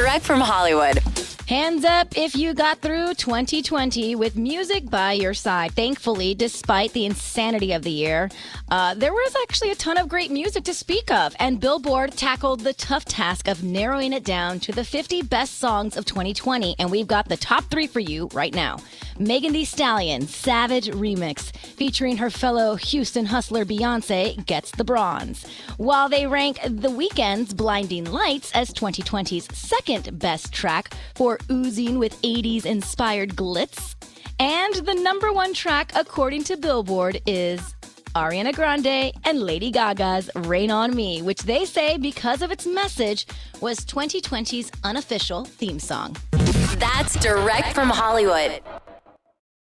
Direct from Hollywood. Hands up if you got through 2020 with music by your side. Thankfully, despite the insanity of the year, uh, there was actually a ton of great music to speak of, and Billboard tackled the tough task of narrowing it down to the 50 best songs of 2020. And we've got the top three for you right now. Megan Thee Stallion, Savage Remix, featuring her fellow Houston hustler Beyonce, gets the bronze. While they rank The Weeknd's Blinding Lights as 2020's second best track for oozing with 80s inspired glitz. And the number one track, according to Billboard, is Ariana Grande and Lady Gaga's Rain on Me, which they say, because of its message, was 2020's unofficial theme song. That's direct from Hollywood.